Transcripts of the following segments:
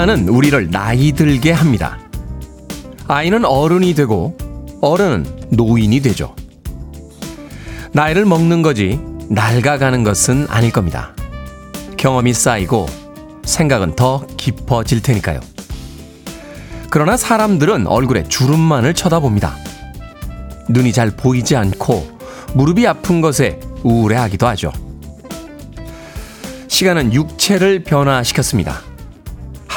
시간은 우리를 나이 들게 합니다. 아이는 어른이 되고 어른은 노인이 되죠. 나이를 먹는 거지 낡아가는 것은 아닐 겁니다. 경험이 쌓이고 생각은 더 깊어질 테니까요. 그러나 사람들은 얼굴에 주름만을 쳐다봅니다. 눈이 잘 보이지 않고 무릎이 아픈 것에 우울해하기도 하죠. 시간은 육체를 변화시켰습니다.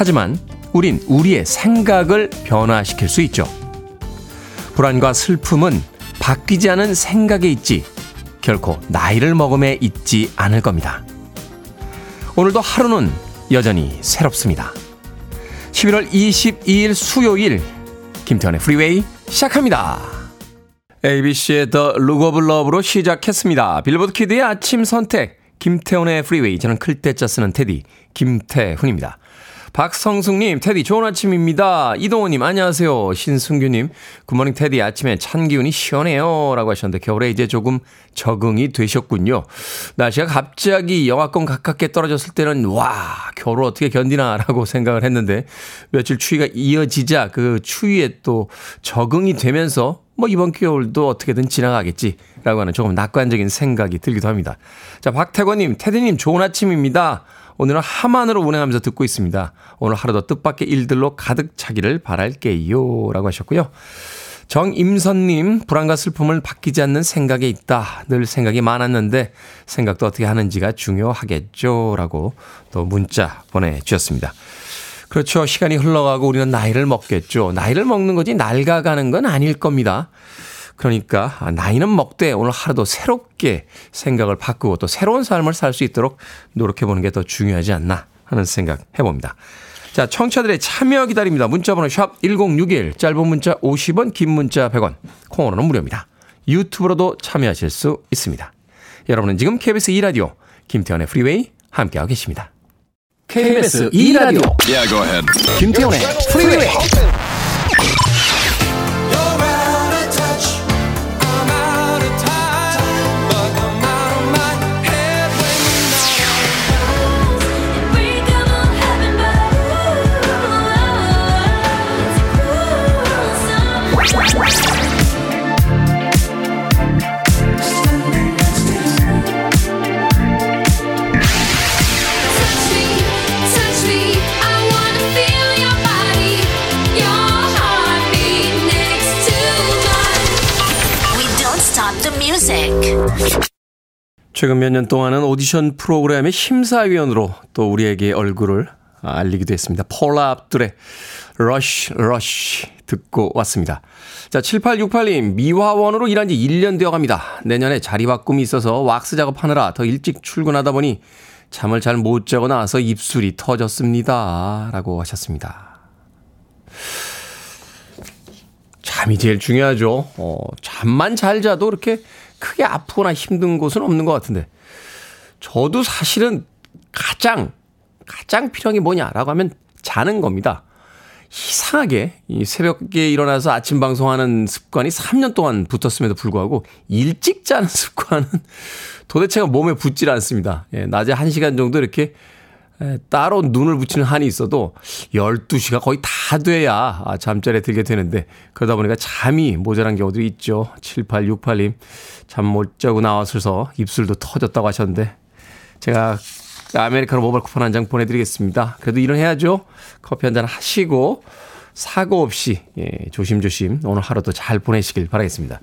하지만 우린 우리의 생각을 변화시킬 수 있죠. 불안과 슬픔은 바뀌지 않은 생각에 있지 결코 나이를 먹음에 있지 않을 겁니다. 오늘도 하루는 여전히 새롭습니다. 11월 22일 수요일 김태훈의 프리웨이 시작합니다. ABC의 The Look of Love로 시작했습니다. 빌보드 키드의 아침 선택 김태훈의 프리웨이 저는 클 때 짜 쓰는 테디 김태훈입니다. 박성숙님, 테디 좋은 아침입니다. 이동호님, 안녕하세요. 신승규님, 굿모닝 테디 아침에 찬 기운이 시원해요. 라고 하셨는데 겨울에 이제 조금 적응이 되셨군요. 날씨가 갑자기 영하권 가깝게 떨어졌을 때는 와, 겨울 어떻게 견디나 라고 생각을 했는데 며칠 추위가 이어지자 그 추위에 또 적응이 되면서 뭐 이번 겨울도 어떻게든 지나가겠지. 라고 하는 조금 낙관적인 생각이 들기도 합니다. 자, 박태권님, 테디님 좋은 아침입니다. 오늘은 하만으로 운행하면서 듣고 있습니다. 오늘 하루도 뜻밖의 일들로 가득 차기를 바랄게요. 라고 하셨고요. 정임선님, 불안과 슬픔을 바뀌지 않는 생각에 있다. 늘 생각이 많았는데 생각도 어떻게 하는지가 중요하겠죠. 라고 또 문자 보내주셨습니다. 그렇죠. 시간이 흘러가고 우리는 나이를 먹겠죠. 나이를 먹는 거지 낡아가는 건 아닐 겁니다. 그러니까 나이는 먹되 오늘 하루도 새롭게 생각을 바꾸고 또 새로운 삶을 살 수 있도록 노력해 보는 게 더 중요하지 않나 하는 생각 해봅니다. 자, 청취자들의 참여 기다립니다. 문자번호 샵 1061, 짧은 문자 50원, 긴 문자 100원, 콩으로는 무료입니다. 유튜브로도 참여하실 수 있습니다. 여러분은 지금 KBS 2라디오 김태훈의 프리웨이 함께하고 계십니다. KBS 2라디오 예, 김태훈의 프리웨이 최근 몇 년 동안은 오디션 프로그램의 심사위원으로 또 우리에게 얼굴을 알리기도 했습니다. 폴라 압둘의 Rush Rush 듣고 왔습니다. 자, 7868님, 미화원으로 일한 지 1년 되어 갑니다. 내년에 자리 바꿈이 있어서 왁스 작업하느라 더 일찍 출근하다 보니 잠을 잘 못 자고 나와서 입술이 터졌습니다. 라고 하셨습니다. 잠이 제일 중요하죠. 어, 잠만 잘 자도 그렇게 크게 아프거나 힘든 곳은 없는 것 같은데. 저도 사실은 가장, 가장 필요한 게 뭐냐라고 하면 자는 겁니다. 이상하게 이 새벽에 일어나서 아침 방송하는 습관이 3년 동안 붙었음에도 불구하고 일찍 자는 습관은 도대체가 몸에 붙질 않습니다. 예, 낮에 1시간 정도 이렇게 따로 눈을 붙이는 한이 있어도 12시가 거의 다 돼야 아, 잠자리에 들게 되는데 그러다 보니까 잠이 모자란 경우도 있죠. 7868님 잠 못 자고 나왔어서 입술도 터졌다고 하셨는데 제가 아메리카노 모바일 쿠폰 한 장 보내드리겠습니다. 그래도 일은 해야죠. 커피 한 잔 하시고 사고 없이 예, 조심조심 오늘 하루도 잘 보내시길 바라겠습니다.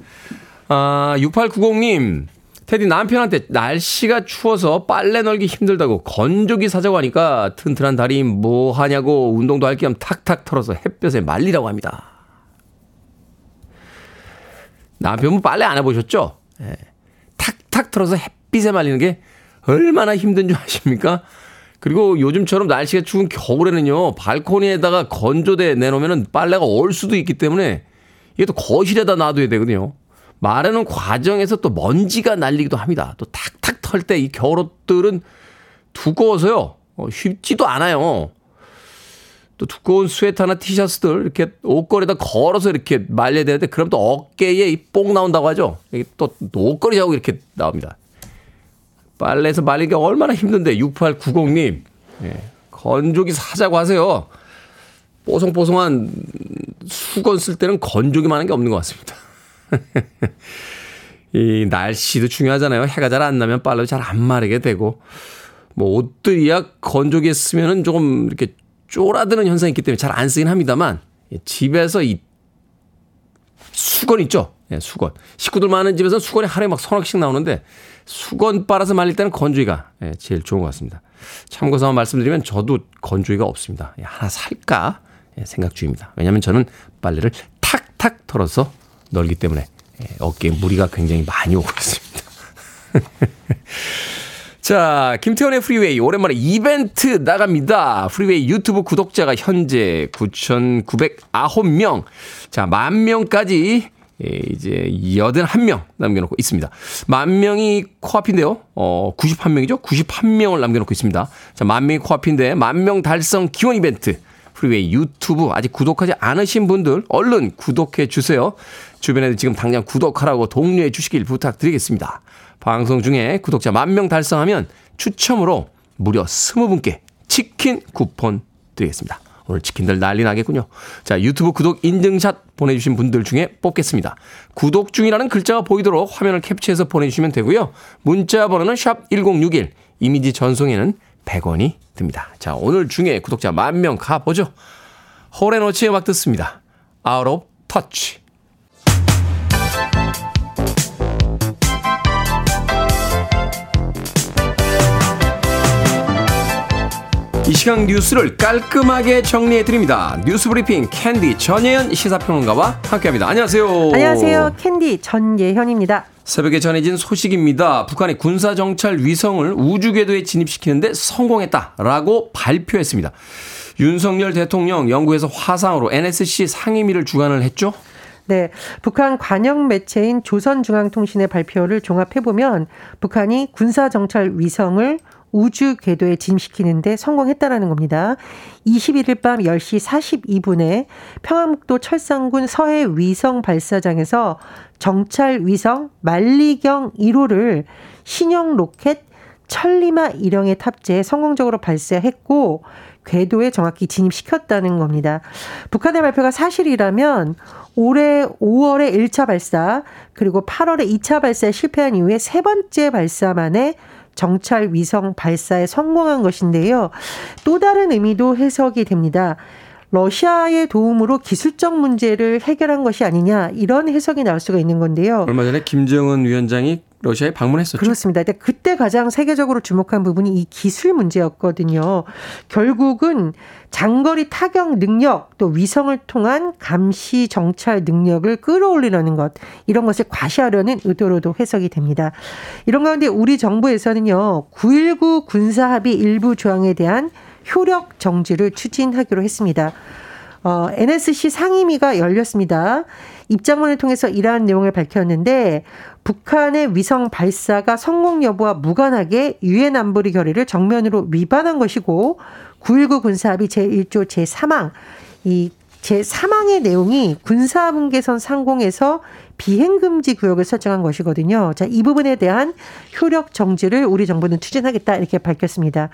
아, 6890님 테디 남편한테 날씨가 추워서 빨래 널기 힘들다고 건조기 사자고 하니까 튼튼한 다리 뭐 하냐고 운동도 할 겸 탁탁 털어서 햇볕에 말리라고 합니다. 남편분 빨래 안 해보셨죠? 예. 탁탁 털어서 햇빛에 말리는 게 얼마나 힘든 줄 아십니까? 그리고 요즘처럼 날씨가 추운 겨울에는요, 발코니에다가 건조대 내놓으면 빨래가 얼 수도 있기 때문에 이게 또 거실에다 놔둬야 되거든요. 마르는 과정에서 또 먼지가 날리기도 합니다. 또 탁탁 털 때 이 겨울옷들은 두꺼워서요. 어, 쉽지도 않아요. 또 두꺼운 스웨터나 티셔츠들 이렇게 옷걸이에다 걸어서 이렇게 말려야 되는데 그럼 또 어깨에 뽕 나온다고 하죠. 이게 또 옷걸이 자고 이렇게 나옵니다. 빨래에서 말리기 얼마나 힘든데 6890님 예, 건조기 사자고 하세요. 뽀송뽀송한 수건 쓸 때는 건조기만 한 게 없는 것 같습니다. 이 날씨도 중요하잖아요. 해가 잘 안 나면 빨래 잘안 마르게 되고 뭐 옷들이야 건조기에 쓰면은 조금 이렇게 쫄아드는 현상이 있기 때문에 잘 안 쓰긴 합니다만 집에서 이 수건 있죠? 예, 수건. 식구들 많은 집에서 수건이 하루에 막 서너 개씩 나오는데 수건 빨아서 말릴 때는 건조기가 예, 제일 좋은 것 같습니다. 참고서 말씀드리면 저도 건조기가 없습니다. 예, 하나 살까 예, 생각 중입니다. 왜냐하면 저는 빨래를 탁탁 털어서 널기 때문에 예, 어깨에 무리가 굉장히 많이 오고 있습니다. 자, 김태훈의 프리웨이 오랜만에 이벤트 나갑니다. 프리웨이 유튜브 구독자가 현재 9,909명. 자, 만 명까지 예, 이제 81명 남겨놓고 있습니다. 만 명이 코앞인데요. 어, 91명이죠? 91명을 남겨놓고 있습니다. 자, 만 명이 코앞인데 만 명 달성 기원 이벤트. 프리웨이 유튜브 아직 구독하지 않으신 분들 얼른 구독해 주세요. 주변에 지금 당장 구독하라고 독려해 주시길 부탁드리겠습니다. 방송 중에 구독자 만 명 달성하면 추첨으로 무려 20분께 치킨 쿠폰 드리겠습니다. 오늘 치킨들 난리 나겠군요. 자, 유튜브 구독 인증샷 보내주신 분들 중에 뽑겠습니다. 구독 중이라는 글자가 보이도록 화면을 캡처해서 보내주시면 되고요. 문자 번호는 샵 1061, 이미지 전송에는 100원이 듭니다. 자, 오늘 중에 구독자 만 명 가보죠. 호레노치 음악 듣습니다. Out of Touch. 이 시간 뉴스를 깔끔하게 정리해 드립니다. 뉴스 브리핑 캔디 전예현 시사평론가와 함께합니다. 안녕하세요. 안녕하세요. 캔디 전예현입니다. 새벽에 전해진 소식입니다. 북한이 군사 정찰 위성을 우주 궤도에 진입시키는데 성공했다라고 발표했습니다. 윤석열 대통령 영국에서 화상으로 NSC 상임위를 주관을 했죠. 네. 북한 관영 매체인 조선중앙통신의 발표를 종합해보면 북한이 군사정찰 위성을 우주 궤도에 진입시키는데 성공했다라는 겁니다. 21일 밤 10시 42분에 평안북도 철산군 서해 위성 발사장에서 정찰 위성 만리경 1호를 신형 로켓 천리마 일형에 탑재해 성공적으로 발사했고 궤도에 정확히 진입시켰다는 겁니다. 북한의 발표가 사실이라면 올해 5월에 1차 발사 그리고 8월에 2차 발사에 실패한 이후에 세 번째 발사만에 정찰 위성 발사에 성공한 것인데요. 또 다른 의미도 해석이 됩니다. 러시아의 도움으로 기술적 문제를 해결한 것이 아니냐 이런 해석이 나올 수가 있는 건데요. 얼마 전에 김정은 위원장이 러시아에 방문했었죠. 그렇습니다. 근데 그때 가장 세계적으로 주목한 부분이 이 기술 문제였거든요. 결국은 장거리 타격 능력 또 위성을 통한 감시 정찰 능력을 끌어올리려는 것 이런 것을 과시하려는 의도로도 해석이 됩니다. 이런 가운데 우리 정부에서는요. 9.19 군사합의 일부 조항에 대한 효력 정지를 추진하기로 했습니다. 어, NSC 상임위가 열렸습니다. 입장문을 통해서 이러한 내용을 밝혔는데 북한의 위성 발사가 성공 여부와 무관하게 유엔 안보리 결의를 정면으로 위반한 것이고 9.19 군사합의 제1조 제3항 이 제3항의 내용이 군사분계선 상공에서 비행금지 구역을 설정한 것이거든요. 자, 이 부분에 대한 효력 정지를 우리 정부는 추진하겠다 이렇게 밝혔습니다.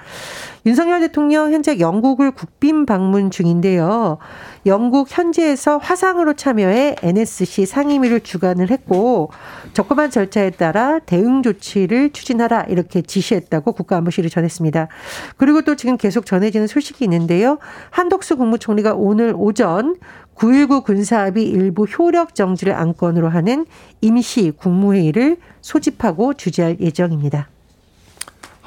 윤석열 대통령 현재 영국을 국빈 방문 중인데요. 영국 현지에서 화상으로 참여해 NSC 상임위를 주관을 했고 적법한 절차에 따라 대응 조치를 추진하라 이렇게 지시했다고 국가안보실이 전했습니다. 그리고 또 지금 계속 전해지는 소식이 있는데요. 한덕수 국무총리가 오늘 오전 9.19 군사합의 일부 효력 정지를 안건으로 하는 임시 국무회의를 소집하고 주재할 예정입니다.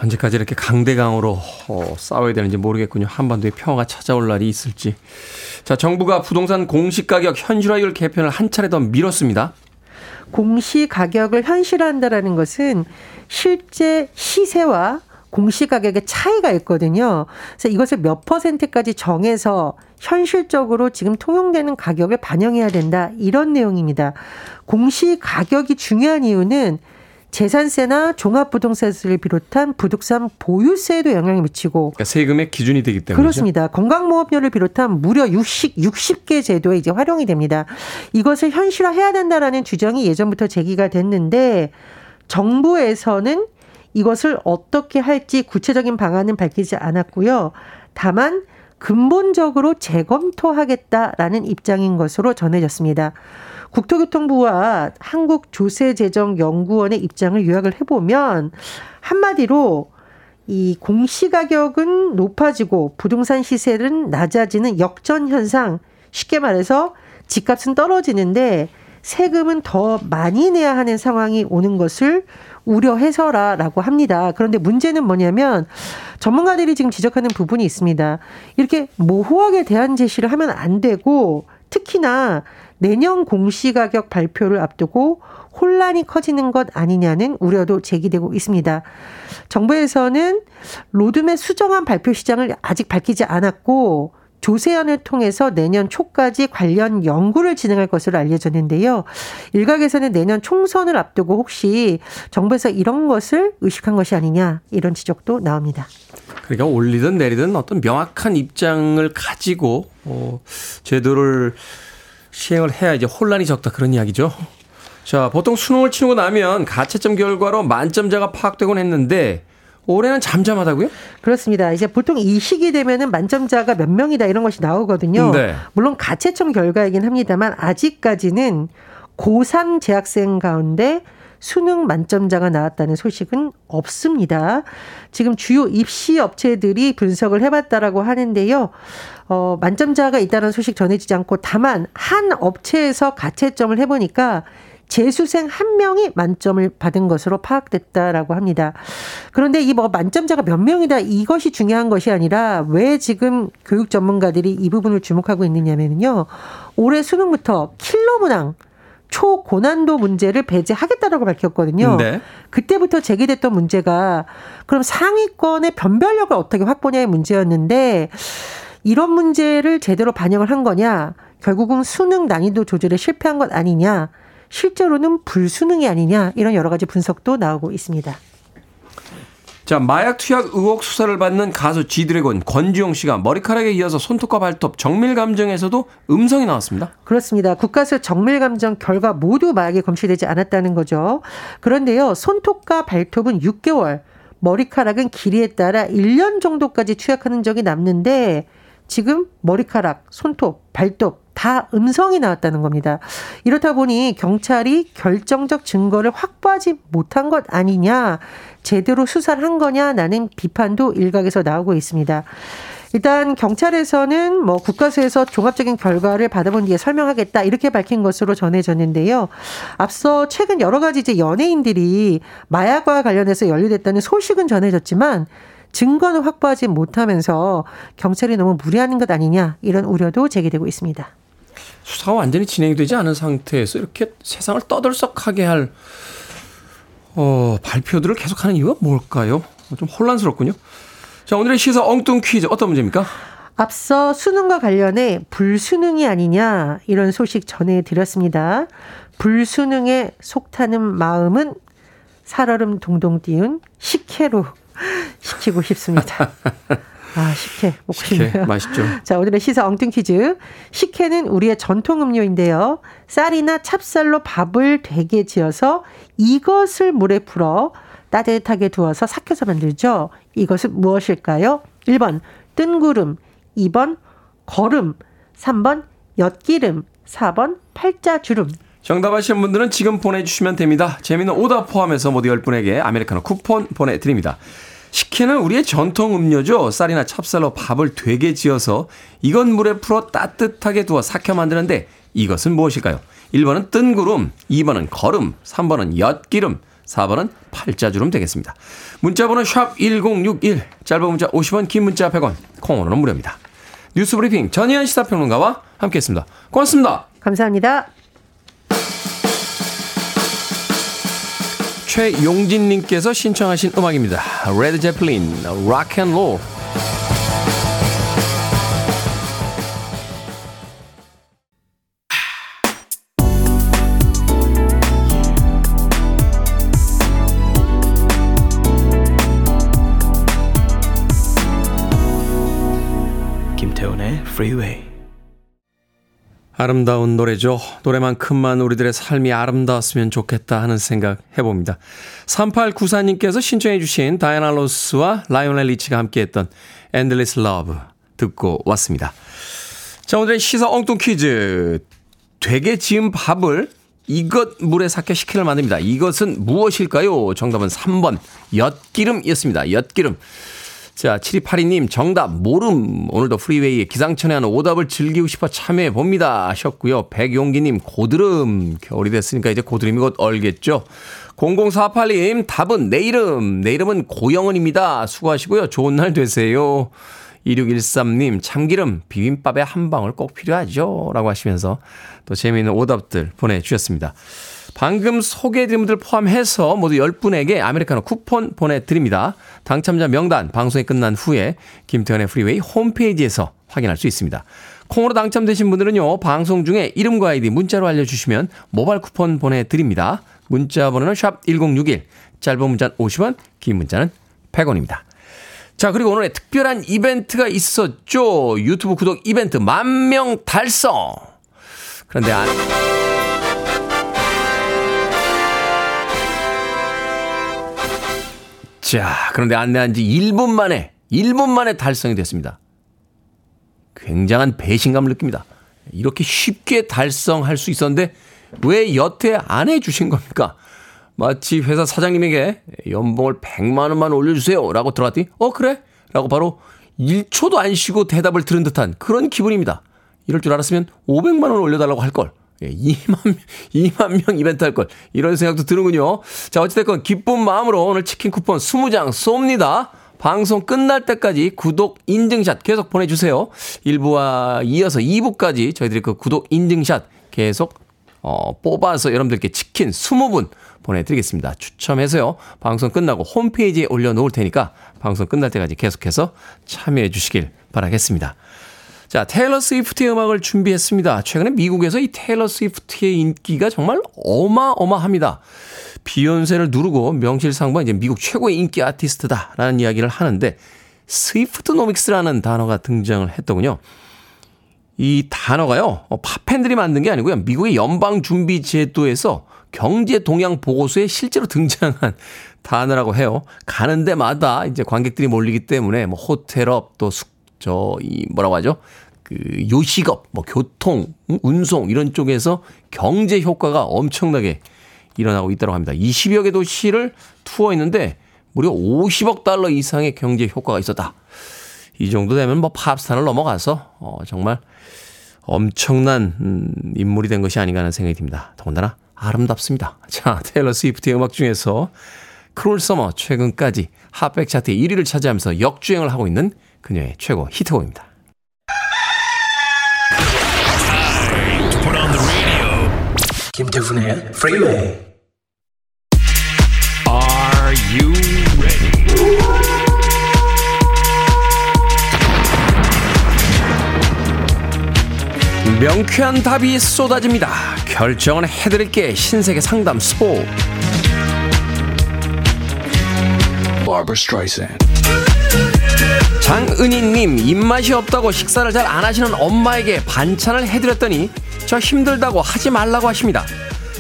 언제까지 이렇게 강대강으로 어, 싸워야 되는지 모르겠군요. 한반도에 평화가 찾아올 날이 있을지. 자, 정부가 부동산 공시가격 현실화율 개편을 한 차례 더 미뤘습니다. 공시 가격을 현실화한다라는 것은 실제 시세와 공시 가격의 차이가 있거든요. 그래서 이것을 몇 퍼센트까지 정해서 현실적으로 지금 통용되는 가격을 반영해야 된다. 이런 내용입니다. 공시 가격이 중요한 이유는 재산세나 종합부동산세를 비롯한 부동산 보유세에도 영향을 미치고 그러니까 세금의 기준이 되기 때문에 그렇습니다. 건강보험료를 비롯한 무려 60 60개 제도에 이제 활용이 됩니다. 이것을 현실화해야 된다라는 주장이 예전부터 제기가 됐는데 정부에서는 이것을 어떻게 할지 구체적인 방안은 밝히지 않았고요. 다만 근본적으로 재검토하겠다라는 입장인 것으로 전해졌습니다. 국토교통부와 한국조세재정연구원의 입장을 요약을 해보면 한마디로 이 공시가격은 높아지고 부동산 시세는 낮아지는 역전 현상, 쉽게 말해서 집값은 떨어지는데 세금은 더 많이 내야 하는 상황이 오는 것을 우려해서라라고 합니다. 그런데 문제는 뭐냐면 전문가들이 지금 지적하는 부분이 있습니다. 이렇게 모호하게 대안 제시를 하면 안 되고 특히나 내년 공시 가격 발표를 앞두고 혼란이 커지는 것 아니냐는 우려도 제기되고 있습니다. 정부에서는 로드맵 수정안 발표 시장을 아직 밝히지 않았고 조세안을 통해서 내년 초까지 관련 연구를 진행할 것으로 알려졌는데요. 일각에서는 내년 총선을 앞두고 혹시 정부에서 이런 것을 의식한 것이 아니냐 이런 지적도 나옵니다. 그러니까 올리든 내리든 어떤 명확한 입장을 가지고 어, 제도를 시행을 해야 이제 혼란이 적다 그런 이야기죠. 자, 보통 수능을 치르고 나면 가채점 결과로 만점자가 파악되곤 했는데 올해는 잠잠하다고요? 그렇습니다. 이제 보통 이 시기 되면은 만점자가 몇 명이다 이런 것이 나오거든요. 네. 물론 가채점 결과이긴 합니다만 아직까지는 고3 재학생 가운데 수능 만점자가 나왔다는 소식은 없습니다. 지금 주요 입시 업체들이 분석을 해봤다라고 하는데요. 어, 만점자가 있다는 소식 전해지지 않고 다만 한 업체에서 가채점을 해보니까 재수생 한 명이 만점을 받은 것으로 파악됐다라고 합니다. 그런데 이 뭐 만점자가 몇 명이다 이것이 중요한 것이 아니라 왜 지금 교육 전문가들이 이 부분을 주목하고 있느냐면요. 올해 수능부터 킬러 문항 초고난도 문제를 배제하겠다라고 밝혔거든요. 네. 그때부터 제기됐던 문제가 그럼 상위권의 변별력을 어떻게 확보냐의 문제였는데 이런 문제를 제대로 반영을 한 거냐 결국은 수능 난이도 조절에 실패한 것 아니냐 실제로는 불수능이 아니냐 이런 여러 가지 분석도 나오고 있습니다. 자, 마약 투약 의혹 수사를 받는 가수 지드래곤 권지용 씨가 머리카락에 이어서 손톱과 발톱, 정밀 감정에서도 음성이 나왔습니다. 그렇습니다. 국가수 정밀 감정 결과 모두 마약에 검출되지 않았다는 거죠. 그런데요, 손톱과 발톱은 6개월, 머리카락은 길이에 따라 1년 정도까지 투약하는 적이 남는데 지금 머리카락, 손톱, 발톱 다 음성이 나왔다는 겁니다. 이렇다 보니 경찰이 결정적 증거를 확보하지 못한 것 아니냐, 제대로 수사를 한 거냐라는 비판도 일각에서 나오고 있습니다. 일단 경찰에서는 뭐 국가수에서 종합적인 결과를 받아본 뒤에 설명하겠다 이렇게 밝힌 것으로 전해졌는데요. 앞서 최근 여러 가지 이제 연예인들이 마약과 관련해서 연루됐다는 소식은 전해졌지만 증거는 확보하지 못하면서 경찰이 너무 무리하는 것 아니냐 이런 우려도 제기되고 있습니다. 수사가 완전히 진행되지 않은 상태에서 이렇게 세상을 떠들썩하게 할 어, 발표들을 계속하는 이유가 뭘까요? 좀 혼란스럽군요. 자, 오늘의 시사 엉뚱 퀴즈 어떤 문제입니까? 앞서 수능과 관련해 불수능이 아니냐 이런 소식 전해드렸습니다. 불수능에 속타는 마음은 살얼음 동동 띄운 식혜로 시키고 싶습니다. 아, 식혜 먹고 싶네요. 식혜 맛있죠. 자, 오늘의 시사 엉뚱 퀴즈. 식혜는 우리의 전통 음료인데요. 쌀이나 찹쌀로 밥을 되게 지어서 이것을 물에 풀어 따뜻하게 두어서 삭혀서 만들죠. 이것은 무엇일까요? 1번 뜬구름, 2번 거름, 3번 엿기름, 4번 팔자주름. 정답 하시는 분들은 지금 보내주시면 됩니다. 재미는 오답 포함해서 모두 10분에게 아메리카노 쿠폰 보내드립니다. 식혜는 우리의 전통 음료죠. 쌀이나 찹쌀로 밥을 되게 지어서 이건 물에 풀어 따뜻하게 두어 삭혀 만드는데 이것은 무엇일까요? 1번은 뜬구름, 2번은 거름, 3번은 엿기름, 4번은 팔자주름 되겠습니다. 문자번호 샵 1061, 짧은 문자 50원, 긴 문자 100원, 콩으로는 무료입니다. 뉴스 브리핑 전예현 시사평론가와 함께했습니다. 고맙습니다. 감사합니다. 최용진님께서 신청하신 음악입니다. Led Zeppelin, Rock and Roll. 김태훈의 Freeway. 아름다운 노래죠. 노래만큼만 우리들의 삶이 아름다웠으면 좋겠다 하는 생각 해봅니다. 3894님께서 신청해 주신 다이아나 로스와 라이오넬 리치가 함께했던 Endless Love 듣고 왔습니다. 자, 오늘의 시사 엉뚱 퀴즈. 되게 지은 밥을 이것 물에 삭혀 식혜를 만듭니다. 이것은 무엇일까요? 정답은 3번 엿기름이었습니다. 엿기름. 자, 7282님 정답 모름. 오늘도 프리웨이에 기상천외 하는 오답을 즐기고 싶어 참여해 봅니다. 하셨고요. 백용기님 고드름. 겨울이 됐으니까 이제 고드름이 곧 얼겠죠. 0048님 답은 내 이름. 내 이름은 고영은입니다. 수고하시고요. 좋은 날 되세요. 2613님, 참기름, 비빔밥에 한 방울 꼭 필요하죠. 라고 하시면서 또 재미있는 오답들 보내주셨습니다. 방금 소개해드린 분들 포함해서 모두 10분에게 아메리카노 쿠폰 보내드립니다. 당첨자 명단 방송이 끝난 후에 김태훈의 프리웨이 홈페이지에서 확인할 수 있습니다. 콩으로 당첨되신 분들은요, 방송 중에 이름과 아이디 문자로 알려주시면 모바일 쿠폰 보내드립니다. 문자 번호는 샵 1061, 짧은 문자는 50원, 긴 문자는 100원입니다. 자, 그리고 오늘의 특별한 이벤트가 있었죠. 유튜브 구독 이벤트 만 명 달성. 그런데 안 자, 그런데 안내한 지 1분 만에 1분 만에 달성이 됐습니다. 굉장한 배신감을 느낍니다. 이렇게 쉽게 달성할 수 있었는데 왜 여태 안 해주신 겁니까? 마치 회사 사장님에게 연봉을 100만 원만 올려주세요. 라고 들어갔더니, 어, 그래? 라고 바로 1초도 안 쉬고 대답을 들은 듯한 그런 기분입니다. 이럴 줄 알았으면 500만 원 올려달라고 할 걸. 예, 2만, 2만 명 이벤트 할 걸. 이런 생각도 드는군요. 자, 어찌됐건 기쁜 마음으로 오늘 치킨 쿠폰 20장 쏩니다. 방송 끝날 때까지 구독 인증샷 계속 보내주세요. 1부와 이어서 2부까지 저희들이 그 구독 인증샷 계속 어, 뽑아서 여러분들께 치킨 20분 보내드리겠습니다. 추첨해서요. 방송 끝나고 홈페이지에 올려놓을 테니까 방송 끝날 때까지 계속해서 참여해 주시길 바라겠습니다. 자, 테일러 스위프트의 음악을 준비했습니다. 최근에 미국에서 이 테일러 스위프트의 인기가 정말 어마어마합니다. 비욘세를 누르고 명실상부한 이제 미국 최고의 인기 아티스트다라는 이야기를 하는데 Swiftnomics라는 단어가 등장을 했더군요. 이 단어가요, 어, 팝팬들이 만든 게 아니고요. 미국의 연방준비제도에서 경제 동향 보고서에 실제로 등장한 단어라고 해요. 가는 데마다 이제 관객들이 몰리기 때문에 뭐 호텔업 또 숙, 저, 이 뭐라고 하죠? 그 요식업, 뭐 교통, 운송 이런 쪽에서 경제 효과가 엄청나게 일어나고 있다고 합니다. 20여 개 도시를 투어했는데 무려 50억 달러 이상의 경제 효과가 있었다. 이 정도 되면 뭐 팝스타를 넘어가서 어 정말 엄청난 음, 인물이 된 것이 아닌가 하는 생각이 듭니다. 더군다나 아름답습니다. 자, 테일러 스위프트의 음악 중에서 Cruel Summer 최근까지 Hot백 차트 1위를 차지하면서 역주행을 하고 있는 그녀의 최고 히트곡입니다. 김태훈의 Freeway. Are you ready? 명쾌한 답이 쏟아집니다. 결정은 해드릴게 신세계 상담소. Barbara Streisand. 장은희님 입맛이 없다고 식사를 잘 안 하시는 엄마에게 반찬을 해드렸더니 저 힘들다고 하지 말라고 하십니다.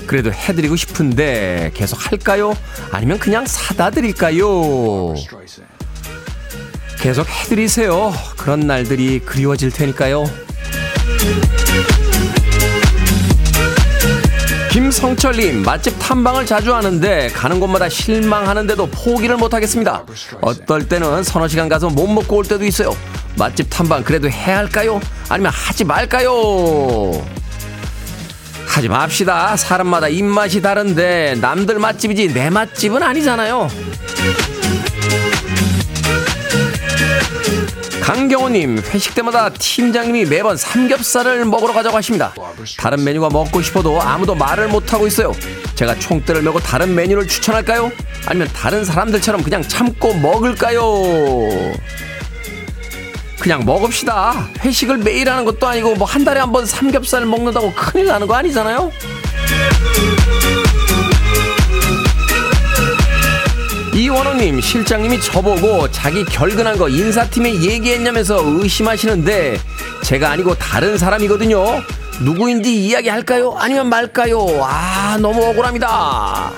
그래도 해드리고 싶은데 계속 할까요? 아니면 그냥 사다 드릴까요? 계속 해드리세요. 그런 날들이 그리워질 테니까요. 김성철님, 맛집 탐방을 자주 하는데 가는 곳마다 실망하는데도 포기를 못하겠습니다. 어떨 때는 서너 시간 가서 못 먹고 올 때도 있어요. 맛집 탐방 그래도 해야 할까요? 아니면 하지 말까요? 하지 맙시다. 사람마다 입맛이 다른데 남들 맛집이지 내 맛집은 아니잖아요. 강경호님 회식 때마다 팀장님이 매번 삼겹살을 먹으러 가자고 하십니다. 다른 메뉴가 먹고 싶어도 아무도 말을 못 하고 있어요. 제가 총대를 메고 다른 메뉴를 추천할까요? 아니면 다른 사람들처럼 그냥 참고 먹을까요? 그냥 먹읍시다. 회식을 매일 하는 것도 아니고 뭐 한 달에 한 번 삼겹살 먹는다고 큰일 나는 거 아니잖아요? 이원호님 실장님이 저보고 자기 결근한 거 인사팀에 얘기했냐면서 의심하시는데 제가 아니고 다른 사람이거든요. 누구인지 이야기할까요? 아니면 말까요? 아 너무 억울합니다.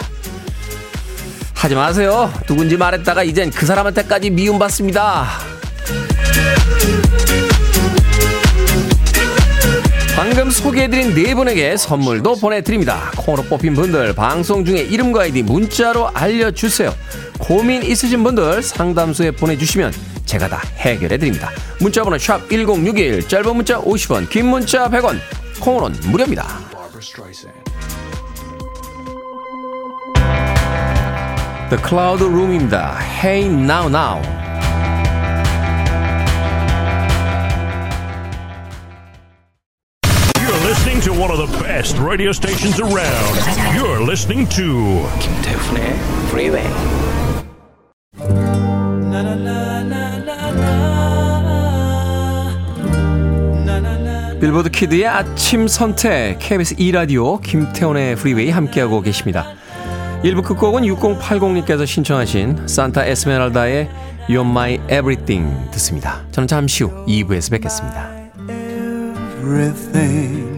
하지 마세요. 누군지 말했다가 이젠 그 사람한테까지 미움받습니다. 방금 소개해드린 네 분에게 선물도 보내드립니다. 코너 뽑힌 분들 방송 중에 이름과 아이디 문자로 알려주세요. 고민 있으신 분들 상담소에 보내주시면 제가 다 해결해 드립니다. 문자번호 샵1061 짧은 문자 50원 긴 문자 100원 콩으로는 무료입니다. Barbara Streisand. The Cloud Room입니다. Hey Now Now. You're listening to one of the best radio stations around. You're listening to 김태훈의 Freeway. 빌보드 kid의 아침 선택 KBS 2라디오 김태훈의 프리웨이 함께하고 계십니다. 1부 끝곡은 6080님께서 신청하신 산타 에스메랄다의 You're My Everything 듣습니다. 저는 잠시 후 2부에서 뵙겠습니다. everything.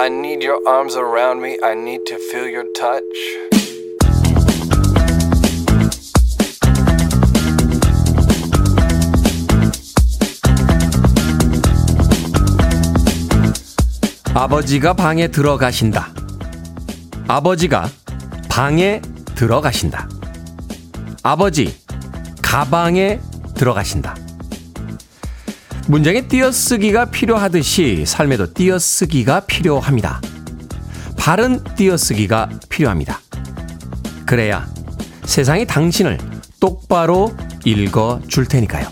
I need your arms around me. I need to feel your touch. 아버지가 방에 들어가신다. 아버지가 방에 들어가신다. 아버지 가방에 들어가신다. 문장에 띄어쓰기가 필요하듯이 삶에도 띄어쓰기가 필요합니다. 바른 띄어쓰기가 필요합니다. 그래야 세상이 당신을 똑바로 읽어 줄 테니까요.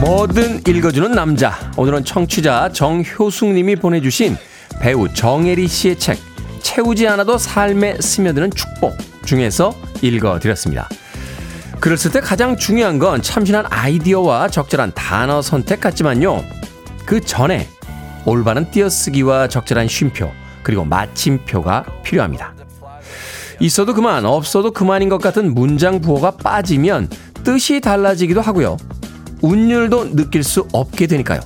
뭐든 읽어주는 남자. 오늘은 청취자 정효숙님이 보내주신 배우 정혜리 씨의 책 채우지 않아도 삶에 스며드는 축복 중에서 읽어드렸습니다. 쓸때 가장 중요한 건 참신한 아이디어와 적절한 단어 선택 같지만요. 그 전에 올바른 띄어쓰기와 적절한 쉼표 그리고 마침표가 필요합니다. 있어도 그만 없어도 그만인 것 같은 문장 부호가 빠지면 뜻이 달라지기도 하고요. 운율도 느낄 수 없게 되니까요.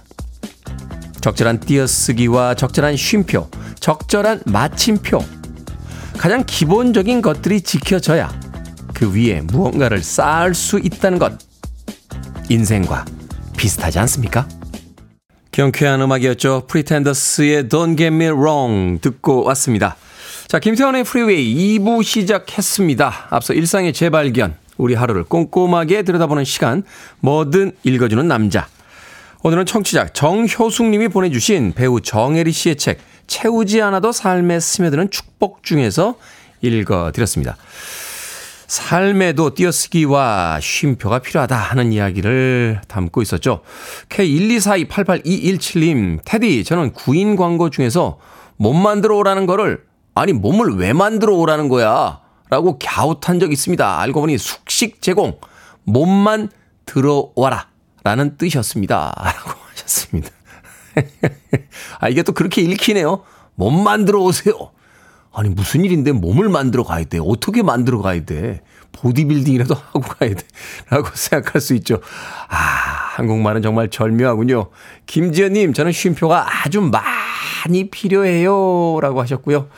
적절한 띄어쓰기와 적절한 쉼표, 적절한 마침표. 가장 기본적인 것들이 지켜져야 그 위에 무언가를 쌓을 수 있다는 것. 인생과 비슷하지 않습니까? 경쾌한 음악이었죠. 프리텐더스의 Don't Get Me Wrong 듣고 왔습니다. 자, 김태훈의 프리웨이 2부 시작했습니다. 앞서 일상의 재발견, 우리 하루를 꼼꼼하게 들여다보는 시간, 뭐든 읽어주는 남자. 오늘은 청취자 정효숙 님이 보내주신 배우 정혜리 씨의 책, 채우지 않아도 삶에 스며드는 축복 중에서 읽어드렸습니다. 삶에도 띄어쓰기와 쉼표가 필요하다 하는 이야기를 담고 있었죠. K124288217님, 테디, 저는 구인 광고 중에서 몸 만들어 오라는 거를, 아니, 몸을 왜 만들어 오라는 거야? 라고 갸웃한 적 있습니다. 알고 보니 숙식 제공, 몸만 들어와라. 라는 뜻이었습니다. 라고 하셨습니다. 아, 이게 또 그렇게 읽히네요. 몸 만들어 오세요. 아니, 무슨 일인데 몸을 만들어 가야 돼? 어떻게 만들어 가야 돼? 보디빌딩이라도 하고 가야 돼. 라고 생각할 수 있죠. 아, 한국말은 정말 절묘하군요. 김지연님, 저는 쉼표가 아주 많이 필요해요. 라고 하셨고요.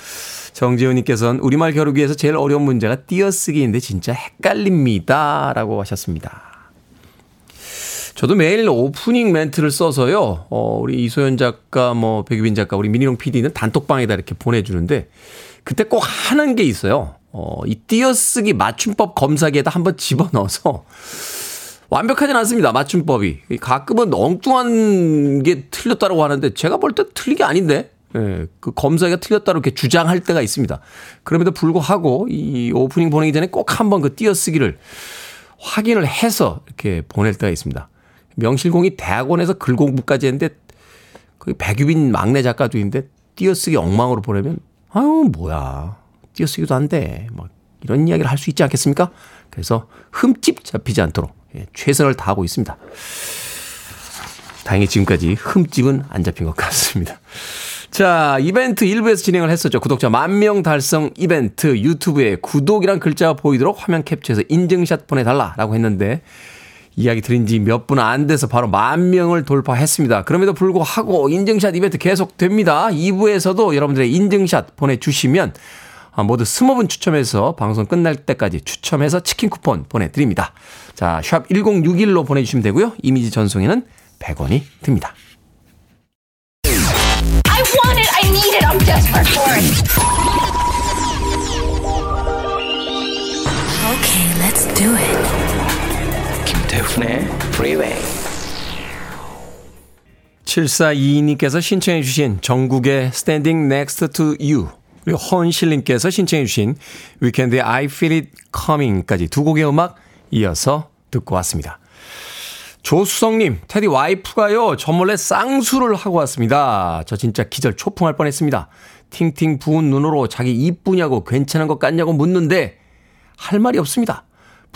정지훈님께서는 우리말 겨루기에서 제일 어려운 문제가 띄어쓰기인데 진짜 헷갈립니다. 라고 하셨습니다. 저도 매일 오프닝 멘트를 써서요. 어, 우리 이소연 작가, 뭐, 백유빈 작가, 우리 미니롱 PD는 단톡방에다 이렇게 보내주는데, 그때 꼭 하는 게 있어요. 어, 이 띄어쓰기 맞춤법 검사기에다 한번 집어넣어서, 완벽하진 않습니다. 맞춤법이. 가끔은 엉뚱한 게 틀렸다고 하는데, 제가 볼 때 틀린 게 아닌데, 예, 그 검사가 틀렸다고 이렇게 주장할 때가 있습니다. 그럼에도 불구하고, 이 오프닝 보내기 전에 꼭 한번 그 띄어쓰기를 확인을 해서 이렇게 보낼 때가 있습니다. 명실공히 대학원에서 글 공부까지 했는데 그 백유빈 막내 작가도 있는데 띄어쓰기 엉망으로 보내면 아유 뭐야 띄어쓰기도 안 돼. 막 이런 이야기를 할 수 있지 않겠습니까? 그래서 흠집 잡히지 않도록 예, 최선을 다하고 있습니다. 다행히 지금까지 흠집은 안 잡힌 것 같습니다. 자, 이벤트 1부에서 진행을 했었죠. 구독자 만 명 달성 이벤트 유튜브에 구독이란 글자가 보이도록 화면 캡처해서 인증샷 보내달라라고 했는데 이야기 드린 지 몇 분 안 돼서 바로 만 명을 돌파했습니다. 그럼에도 불구하고 인증샷 이벤트 계속 됩니다. 2부에서도 여러분들의 인증샷 보내주시면 아, 모두 20분 추첨해서 방송 끝날 때까지 추첨해서 치킨 쿠폰 보내드립니다. 자, 샵 1061로 보내주시면 되고요. 이미지 전송에는 100원이 듭니다. Okay, let's do it. 김태훈의 Freeway. 7422님께서 신청해 주신 전국의 Standing Next to You 그리고 헌실님께서 신청해 주신 위켄드의 I Feel It Coming까지 두 곡의 음악 이어서 듣고 왔습니다. 조수성님, 테디 와이프가요, 저 몰래 쌍수를 하고 왔습니다. 저 진짜 기절 초풍할 뻔 했습니다. 팅팅 부은 눈으로 자기 이쁘냐고 괜찮은 것 같냐고 묻는데 할 말이 없습니다.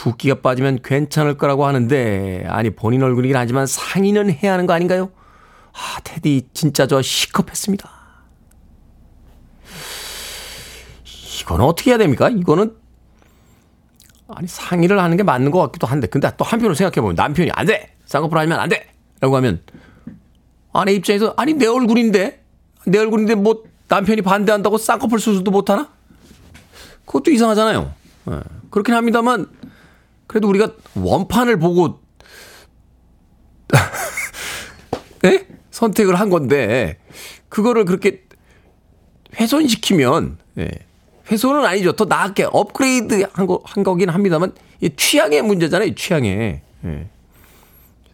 붓기가 빠지면 괜찮을 거라고 하는데 아니 본인 얼굴이긴 하지만 상의는 해야 하는 거 아닌가요? 아 테디 진짜 저 시컵했습니다. 이거는 어떻게 해야 됩니까? 이거는 아니 상의를 하는 게 맞는 것 같기도 한데 근데 또 한편으로 생각해 보면 남편이 안 돼! 쌍꺼풀 하면 안 돼! 라고 하면 아내 입장에서 아니 내 얼굴인데 내 얼굴인데 뭐 남편이 반대한다고 쌍꺼풀 수술도 못 하나? 그것도 이상하잖아요. 예, 그렇긴 합니다만 그래도 우리가 원판을 보고 예? 선택을 한 건데 그거를 그렇게 훼손시키면 예. 훼손은 아니죠. 더 나게 업그레이드 한, 거, 한 거긴 합니다만 이 취향의 문제잖아요. 취향에 예.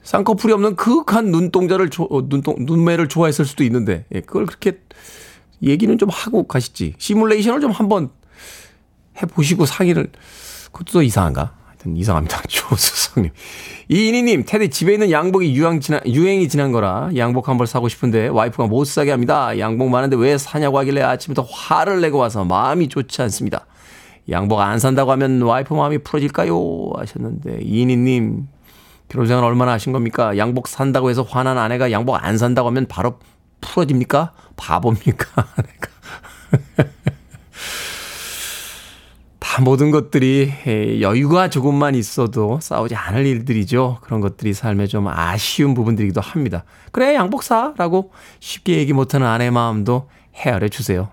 쌍꺼풀이 없는 그윽한 눈동자를 조, 어, 눈동, 눈매를 좋아했을 수도 있는데 예. 그걸 그렇게 얘기는 좀 하고 가시지. 시뮬레이션을 좀 한번 해보시고 상의를 그것도 이상한가? 하여튼 이상합니다. 조수성님. 이인희님, 테디 집에 있는 양복이 유행 지나, 유행이 지난 거라 양복 한 벌 사고 싶은데 와이프가 못 사게 합니다. 양복 많은데 왜 사냐고 하길래 아침부터 화를 내고 와서 마음이 좋지 않습니다. 양복 안 산다고 하면 와이프 마음이 풀어질까요? 하셨는데 이인희님 결혼생활 얼마나 하신 겁니까? 양복 산다고 해서 화난 아내가 양복 안 산다고 하면 바로 풀어집니까? 바보입니까? 아내가. 다 모든 것들이 여유가 조금만 있어도 싸우지 않을 일들이죠. 그런 것들이 삶에 좀 아쉬운 부분들이기도 합니다. 그래, 양복 사! 라고 쉽게 얘기 못하는 아내의 마음도 헤아려 주세요.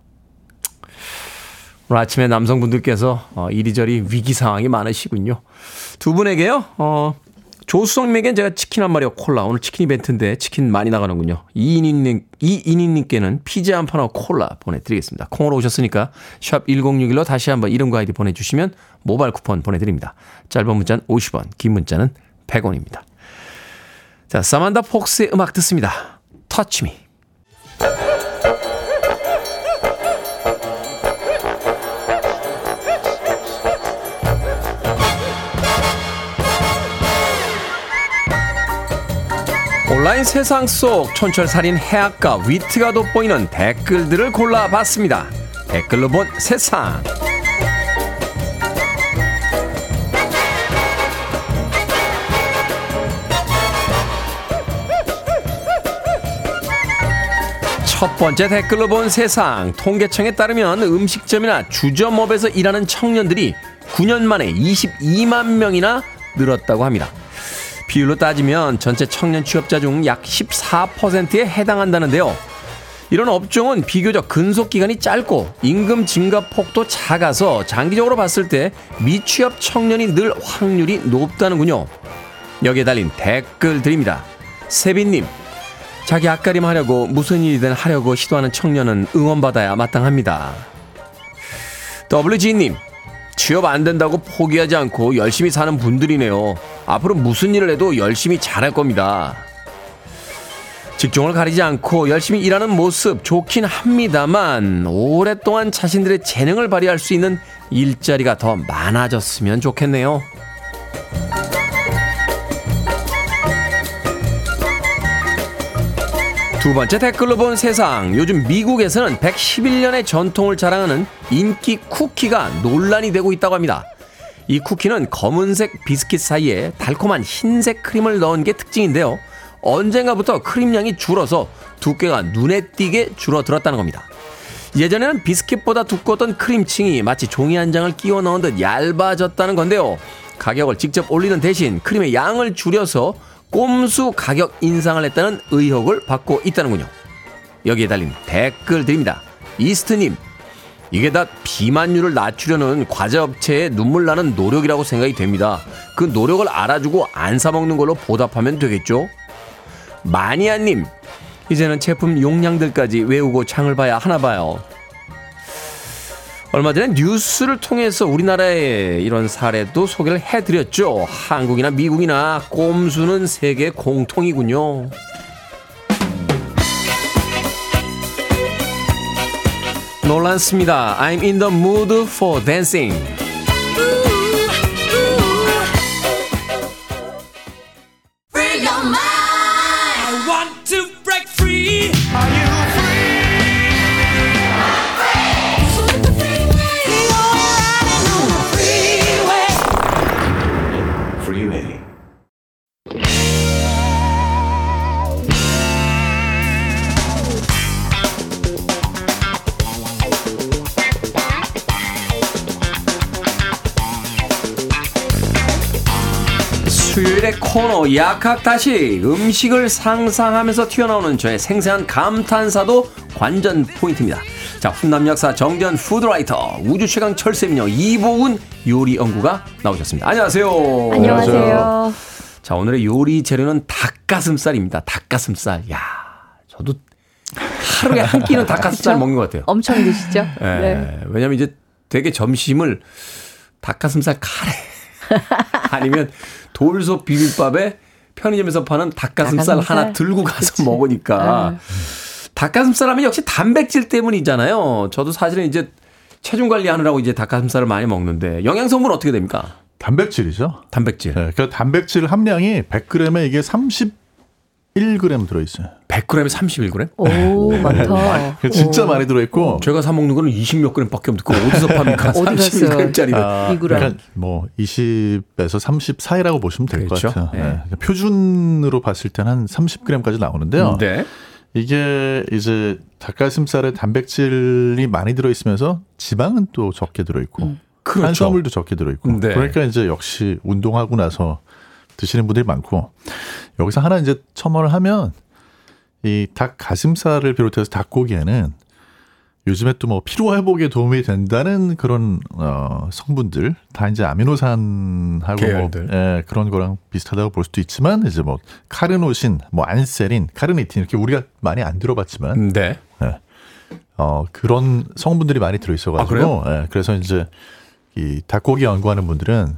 오늘 아침에 남성분들께서 어, 이리저리 위기 상황이 많으시군요. 두 분에게요, 어, 조수성님에겐 제가 치킨 한 마리와 콜라. 오늘 치킨 이벤트인데 치킨 많이 나가는군요. 이인희님, 이인희님께는 피자 한 판하고 콜라 보내드리겠습니다. 콩으로 오셨으니까 샵 1061로 다시 한번 이름과 아이디 보내주시면 모바일 쿠폰 보내드립니다. 짧은 문자는 50원, 긴 문자는 100원입니다. 자, 사만다 폭스의 음악 듣습니다. 터치 미. 온라인 세상 속 촌철살인 해악과 위트가 돋보이는 댓글들을 골라봤습니다. 댓글로 본 세상. 첫 번째 댓글로 본 세상. 통계청에 따르면 음식점이나 주점업에서 일하는 청년들이 9년 만에 22만 명이나 늘었다고 합니다. 비율로 따지면 전체 청년 취업자 중 약 14%에 해당한다는데요. 이런 업종은 비교적 근속 기간이 짧고 임금 증가 폭도 작아서 장기적으로 봤을 때 미취업 청년이 늘 확률이 높다는군요. 여기에 달린 댓글 드립니다. 세빈님, 자기 앞가림 하려고 무슨 일이든 하려고 시도하는 청년은 응원받아야 마땅합니다. WG님, 취업 안 된다고 포기하지 않고 열심히 사는 분들이네요. 앞으로 무슨 일을 해도 열심히 잘할 겁니다. 직종을 가리지 않고 열심히 일하는 모습 좋긴 합니다만 오랫동안 자신들의 재능을 발휘할 수 있는 일자리가 더 많아졌으면 좋겠네요. 두 번째 댓글로 본 세상. 요즘 미국에서는 111년의 전통을 자랑하는 인기 쿠키가 논란이 되고 있다고 합니다. 이 쿠키는 검은색 비스킷 사이에 달콤한 흰색 크림을 넣은 게 특징인데요. 언젠가부터 크림 양이 줄어서 두께가 눈에 띄게 줄어들었다는 겁니다. 예전에는 비스킷보다 두꺼웠던 크림층이 마치 종이 한 장을 끼워 넣은 듯 얇아졌다는 건데요. 가격을 직접 올리는 대신 크림의 양을 줄여서 꼼수 가격 인상을 했다는 의혹을 받고 있다는군요. 여기에 달린 댓글들입니다. 이스트님, 이게 다 비만율을 낮추려는 과자 업체의 눈물 나는 노력이라고 생각이 됩니다. 그 노력을 알아주고 안 사먹는 걸로 보답하면 되겠죠? 마니아님, 이제는 제품 용량들까지 외우고 창을 봐야 하나 봐요. 얼마 전에 뉴스를 통해서 우리나라의 이런 사례도 소개를 해드렸죠. 한국이나 미국이나 꼼수는 세계 공통이군요. 놀란습니다. I'm in the mood for dancing. 코너 약학다시 음식을 상상하면서 튀어나오는 저의 생생한 감탄사도 관전 포인트입니다. 자 훈남 역사 정전 푸드라이터 우주 최강 철새미녀 이보은 요리 연구가 나오셨습니다. 안녕하세요. 안녕하세요. 자 오늘의 요리 재료는 닭가슴살입니다. 닭가슴살. 야 저도 하루에 한 끼는 닭가슴살 먹는 것 같아요. 엄청 드시죠? 예, 네. 왜냐면 이제 되게 점심을 닭가슴살 카레 아니면 돌솥 비빔밥에 편의점에서 파는 닭가슴살, 닭가슴살? 하나 들고 가서 그치. 먹으니까 닭가슴살 하면 역시 단백질 때문이잖아요. 저도 사실은 이제 체중 관리하느라고 이제 닭가슴살을 많이 먹는데 영양성분은 어떻게 됩니까? 단백질이죠. 단백질. 네, 그 단백질 함량이 100g에 이게 31g 들어있어요. 100g에 31g? 오, 많다. 진짜 많이 들어있고. 제가 사 먹는 거는 20몇 g밖에 없는데 그거 어디서 팝니까? 어디 샀어요? 31g짜리를. 아. 그러니까 뭐 20에서 30 사이라고 보시면 될것 그렇죠. 같아요. 네. 네. 그러니까 표준으로 봤을 때는 한 30g까지 나오는데요. 네. 이게 이제 닭가슴살에 단백질이 많이 들어있으면서 지방은 또 적게 들어있고 그렇죠. 탄수화물도 적게 들어있고 네. 그러니까 이제 역시 운동하고 나서 드시는 분들이 많고 여기서 하나 이제 첨언을 하면 이 닭 가슴살을 비롯해서 닭고기에는 요즘에 또 뭐 피로 회복에 도움이 된다는 그런 어 성분들 다 이제 아미노산하고 뭐. 예, 그런 거랑 비슷하다고 볼 수도 있지만 이제 뭐 카르노신, 뭐 안세린, 카르니틴 이렇게 우리가 많이 안 들어봤지만 네. 어 그런 성분들이 많이 들어 있어 아? 가지고 예, 그래서 이제 이 닭고기 연구하는 분들은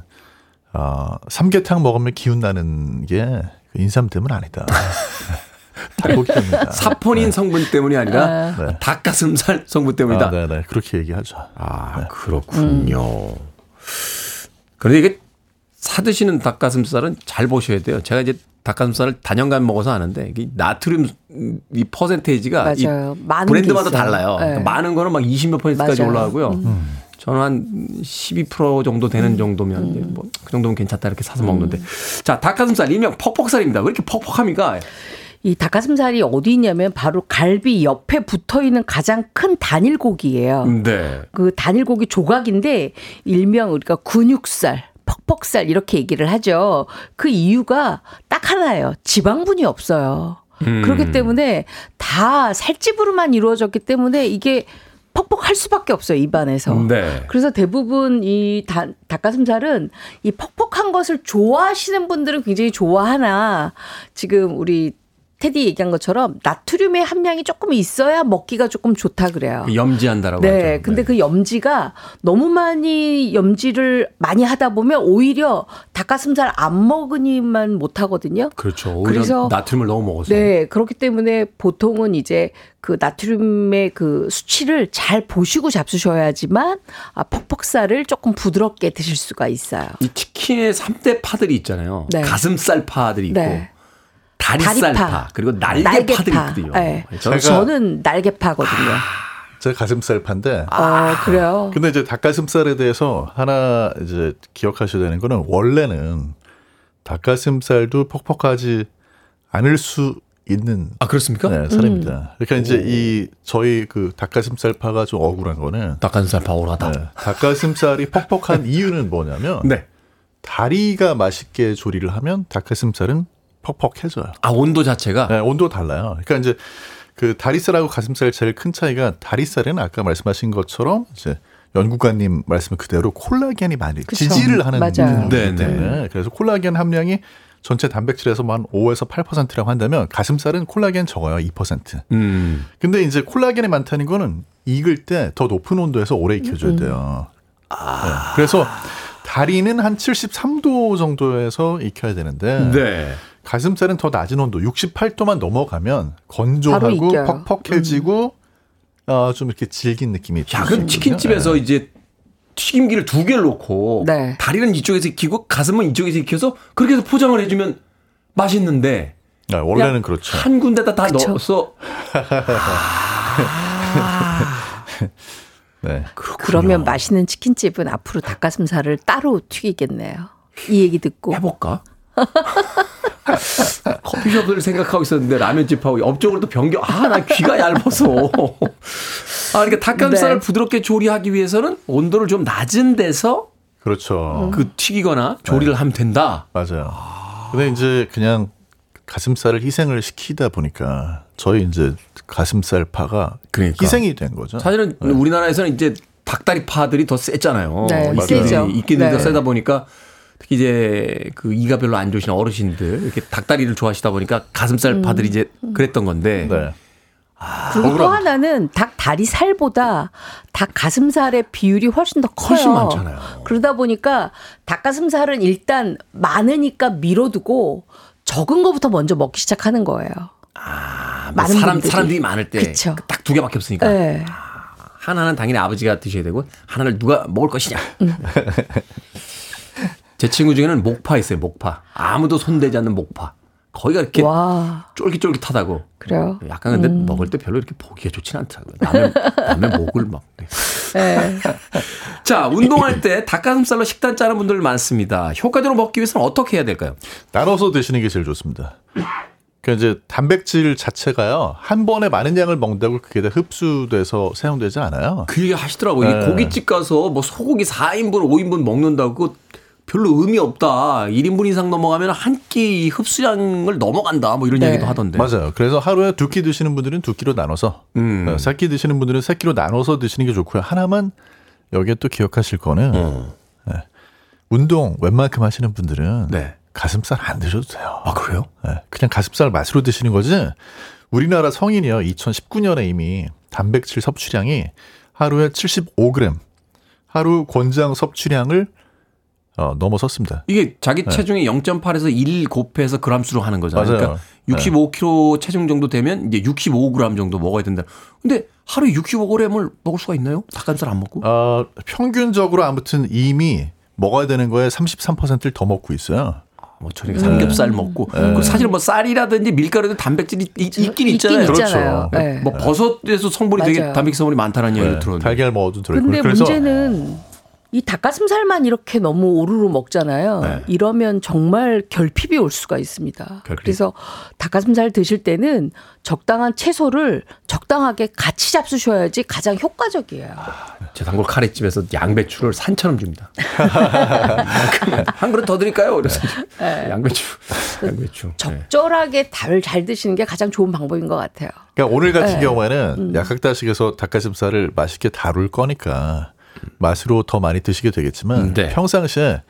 어 삼계탕 먹으면 기운 나는 게그 인삼 때문 아니다. 닭고기 때문이다. 사포닌 성분 때문이 아니라 네. 닭가슴살 성분 때문이다. 아, 네, 네. 그렇게 얘기하죠. 아, 그렇군요. 그런데 이게 사드시는 닭가슴살은 잘 보셔야 돼요. 제가 이제 닭가슴살을 단연간 먹어서 아는데 이게 나트륨 이 퍼센테이지가 이 맞아요. 많은 브랜드마다. 달라요. 네. 그러니까 많은 거는 막 20몇 퍼센트까지 맞아요. 올라가고요. 저는 한 12% 정도 되는 음. 정도면 뭐그 정도면 괜찮다 이렇게 사서 먹는데 자 닭가슴살 일명 퍽퍽살입니다. 왜 이렇게 퍽퍽합니까? 이 닭가슴살이 어디 있냐면 바로 갈비 옆에 붙어 있는 가장 큰 단일고기예요. 네. 그 단일고기 조각인데 일명 우리가 근육살, 퍽퍽살 이렇게 얘기를 하죠. 그 이유가 딱 하나예요. 지방분이 없어요. 음. 그렇기 때문에 다 살집으로만 이루어졌기 때문에 이게 퍽퍽할 수밖에 없어요 입안에서. 네. 그래서 대부분 이 닭, 닭가슴살은 이 퍽퍽한 것을 좋아하시는 분들은 굉장히 좋아하나 지금 우리 테디 얘기한 것처럼 나트륨의 함량이 조금 있어야 먹기가 조금 좋다 그래요. 그 염지한다라고 네, 하죠. 근데 그 염지가 너무 많이 염지를 많이 하다 보면 오히려 닭가슴살 안 먹으니만 못 하거든요. 그렇죠. 오히려 그래서- 나트륨을 너무 먹어서. 네, 그렇기 때문에 보통은 이제 그 나트륨의 그 수치를 잘 보시고 잡수셔야지만 아, 퍽퍽살을 조금 부드럽게 드실 수가 있어요. 이 치킨의 3대 파들이 있잖아요. 네. 가슴살 파들이 있고 네. 다리살 파, 다리파. 그리고 날개파 들이 날개파. 있거든요. 네. 저는 제가- 저는 날개파거든요. 제가 가슴살 판데. 어, 그래요. 근데 이제 닭가슴살에 대해서 하나 이제 기억하셔야 되는 거는 원래는 닭가슴살도 퍽퍽하지 않을 수 있는 아 그렇습니까? 네, 사람입니다. 그러니까 이제 이 저희 그 닭가슴살 파가 좀 억울한 거는 닭가슴살 파오라다. 네, 닭가슴살이 퍽퍽한 이유는 뭐냐면 네. 다리가 맛있게 조리를 하면 닭가슴살은 퍽퍽해져요. 아 온도 자체가 네, 온도 달라요. 그러니까 이제 그 다리살하고 가슴살 제일 큰 차이가 다리살은 아까 말씀하신 것처럼 이제 연구관님 말씀 그대로 콜라겐이 많이 그쵸. 지지를 하는 맞아요. 부분이기 네, 그래서 콜라겐 함량이 전체 단백질에서 한 5에서 8%라고 한다면 가슴살은 콜라겐 적어요 2%. 음. 근데 이제 콜라겐이 많다는 거는 익을 때 더 높은 온도에서 오래 익혀줘야 음. 돼요. 네. 그래서 다리는 한 73도 정도에서 익혀야 되는데 네. 가슴살은 더 낮은 온도 68도만 넘어가면 건조하고. 퍽퍽해지고 어, 좀 이렇게 질긴 느낌이 야, 그럼. 치킨집에서 네. 이제 튀김기를 두 개를 놓고 네. 다리는 이쪽에서 익히고 가슴은 이쪽에서 익혀서 그렇게 해서 포장을 해주면 맛있는데 아, 원래는 그렇죠. 한 군데다 다 그쵸. 넣어서 네. 그러면 맛있는 치킨집은 앞으로 닭가슴살을 따로 튀기겠네요. 이 얘기 듣고 해볼까? 커피숍을 생각하고 있었는데 라면집하고 업종을 또 변경. 아, 나 귀가 얇아서. 아, 그러니까 닭가슴살을 네. 부드럽게 조리하기 위해서는 온도를 좀 낮은 데서 그렇죠. 그 튀기거나 조리를 하면 된다. 맞아요. 근데 이제 그냥 가슴살을 희생을 시키다 보니까 저희 이제 가슴살 파가 그러니까. 희생이 된 거죠. 사실은 우리나라에서는 이제 닭다리 파들이 더 세잖아요. 네, 이끼들이, 세죠. 이끼들이 더 네. 세다 보니까 특히 이제 그 이가 별로 안 좋으신 어르신들 이렇게 닭다리를 좋아하시다 보니까 가슴살 파들이 이제 그랬던 건데 네. 그리고 또 하나는 닭 다리 살보다 닭 가슴살의 비율이 훨씬 더 커요. 훨씬 많잖아요. 그러다 보니까 닭 가슴살은 일단 많으니까 미뤄두고 적은 거부터 먼저 먹기 시작하는 거예요. 아, 뭐 많은 사람 분들이. 사람들이 많을 때 그쵸. 딱두 개밖에 없으니까 네. 하나는 당연히 아버지가 드셔야 되고 하나를 누가 먹을 것이냐. 음. 제 친구 중에는 목파 있어요. 목파 아무도 손대지 않는 목파. 거기가 이렇게 와 쫄깃쫄깃하다고. 그래요. 약간 근데 음. 먹을 때 별로 이렇게 보기가 좋진 않더라고요. 남의, 남의 목을 막. 네. 네. 자, 운동할 때 닭가슴살로 식단 짜는 분들 많습니다. 효과적으로 먹기 위해서는 어떻게 해야 될까요? 나눠서 드시는 게 제일 좋습니다. 그 이제 단백질 자체가요 한 번에 많은 양을 먹는다고 그게 다 흡수돼서 사용되지 않아요. 그 얘기 하시더라고요. 네. 이 고깃집 가서 뭐 소고기 4인분, 5인분 먹는다고 별로 의미 없다. 1인분 이상 넘어가면 한 끼 흡수량을 넘어간다. 뭐 이런 네. 얘기도 하던데. 맞아요. 그래서 하루에 두 끼 드시는 분들은 두 끼로 나눠서, 음. 어, 세끼 드시는 분들은 세 끼로 나눠서 드시는 게 좋고요. 하나만 여기에 또 기억하실 거는 어. 운동 웬만큼 하시는 분들은 네. 가슴살 안 드셔도 돼요. 아, 그래요? 네, 그냥 가슴살 맛으로 드시는 거지. 우리나라 성인이요. 2019년에 이미 단백질 섭취량이 하루에 75g, 하루 권장 섭취량을 어, 넘어섰습니다. 이게 자기 체중의 0.8에서 1 곱해서 그람수로 하는 거잖아요. 맞아요. 그러니까 65kg 체중 정도 되면 이제 65g 정도 먹어야 된다. 근데 하루에 65g을 먹을 수가 있나요? 닭가슴살 안 먹고? 어, 평균적으로 아무튼 이미 먹어야 되는 거에 33%를 더 먹고 있어요. 뭐 저녁에 삼겹살 먹고 그 사실 뭐 쌀이라든지 밀가루도 단백질이 있, 있긴 있잖아요. 있긴 있잖아요. 그렇죠. 네. 뭐 버섯에서 성분이 되게 맞아요. 단백질 성분이 많다는 얘기를 네, 들었는데. 달걀 먹어도 들어요. 근데 그래서 문제는 이 닭가슴살만 이렇게 너무 오르르 먹잖아요. 네. 이러면 정말 결핍이 올 수가 있습니다. 결핍. 그래서 닭가슴살 드실 때는 적당한 채소를 적당하게 같이 잡수셔야지 가장 효과적이에요. 제 단골 카레집에서 양배추를 산처럼 줍니다. 한 그릇 더 드릴까요? 그래서 양배추, 양배추. 네. 적절하게 잘, 잘 드시는 게 가장 좋은 방법인 것 같아요. 그러니까 오늘 같은 네. 경우에는 약학다식에서 닭가슴살을 맛있게 다룰 거니까 맛으로 더 많이 드시게 되겠지만 네. 평상시에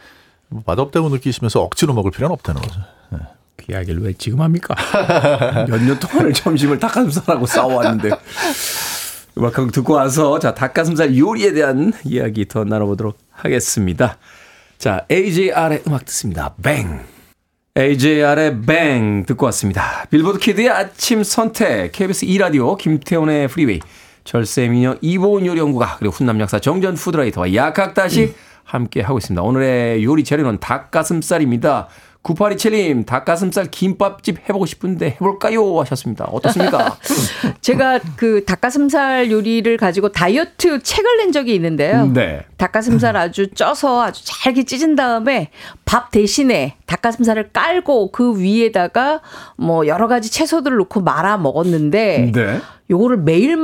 뭐 맛없다고 느끼시면서 억지로 먹을 필요는 없다는 거죠. 네. 그 이야기를 왜 지금 합니까? 몇 년 동안을 점심을 닭가슴살하고 싸워왔는데. 음악 한곡 듣고 와서 자 닭가슴살 요리에 대한 이야기 더 나눠보도록 하겠습니다. 자 AJR의 음악 듣습니다. Bang. AJR의 Bang 듣고 왔습니다. 빌보드 kid의 아침 선택 KBS 2라디오 김태훈의 프리웨이 절세미녀 이보은 요리연구가 그리고 훈남 약사 정재훈 food writer와 약학다식 함께 하고 있습니다. 오늘의 요리 재료는 닭가슴살입니다. 9827님, 닭가슴살 김밥집 해보고 싶은데 해볼까요? 하셨습니다. 어떻습니까? 제가 그 닭가슴살 요리를 가지고 다이어트 책을 낸 적이 있는데요. 네. 닭가슴살 아주 쪄서 아주 잘게 찢은 다음에 밥 대신에 닭가슴살을 깔고 그 위에다가 뭐 여러 가지 채소들을 넣고 말아 먹었는데 네. 요거를 매일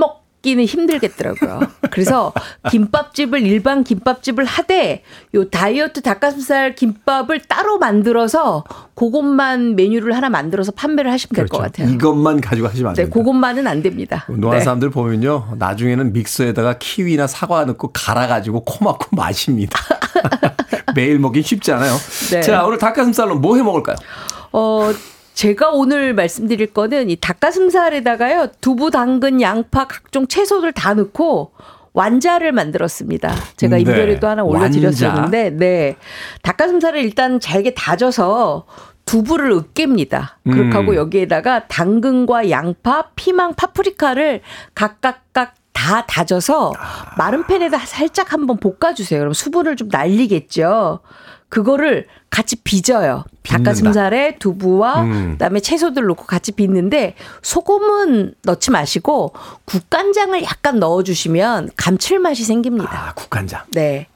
먹기는 힘들겠더라고요. 그래서 김밥집을 일반 김밥집을 하되 요 다이어트 닭가슴살 김밥을 따로 만들어서 그것만 메뉴를 하나 만들어서 판매를 하시면 될것 같아요. 이것만 가지고 하시면 안 네, 됩니다. 그것만은 안 됩니다. 노란 네. 사람들 보면요. 나중에는 믹서에다가 키위나 사과 넣고 갈아 가지고 코 막고 마십니다. 매일 먹긴 쉽지 않아요. 네. 자, 오늘 닭가슴살로 뭐 해 먹을까요? 어, 제가 오늘 말씀드릴 거는 이 닭가슴살에다가요, 두부, 당근, 양파, 각종 채소들 다 넣고 완자를 만들었습니다. 제가 네. 인별에도 하나 올려드렸었는데, 네. 닭가슴살을 일단 잘게 다져서 두부를 으깹니다. 그렇게 음. 하고 여기에다가 당근과 양파, 피망, 파프리카를 각각각 다 다져서 마른 팬에다 살짝 한번 볶아주세요. 그럼 수분을 좀 날리겠죠. 그거를 같이 빚어요. 빚는다. 닭가슴살에 두부와 음. 그다음에 채소들 넣고 같이 빚는데 소금은 넣지 마시고 국간장을 약간 넣어주시면 감칠맛이 생깁니다. 아, 국간장. 네.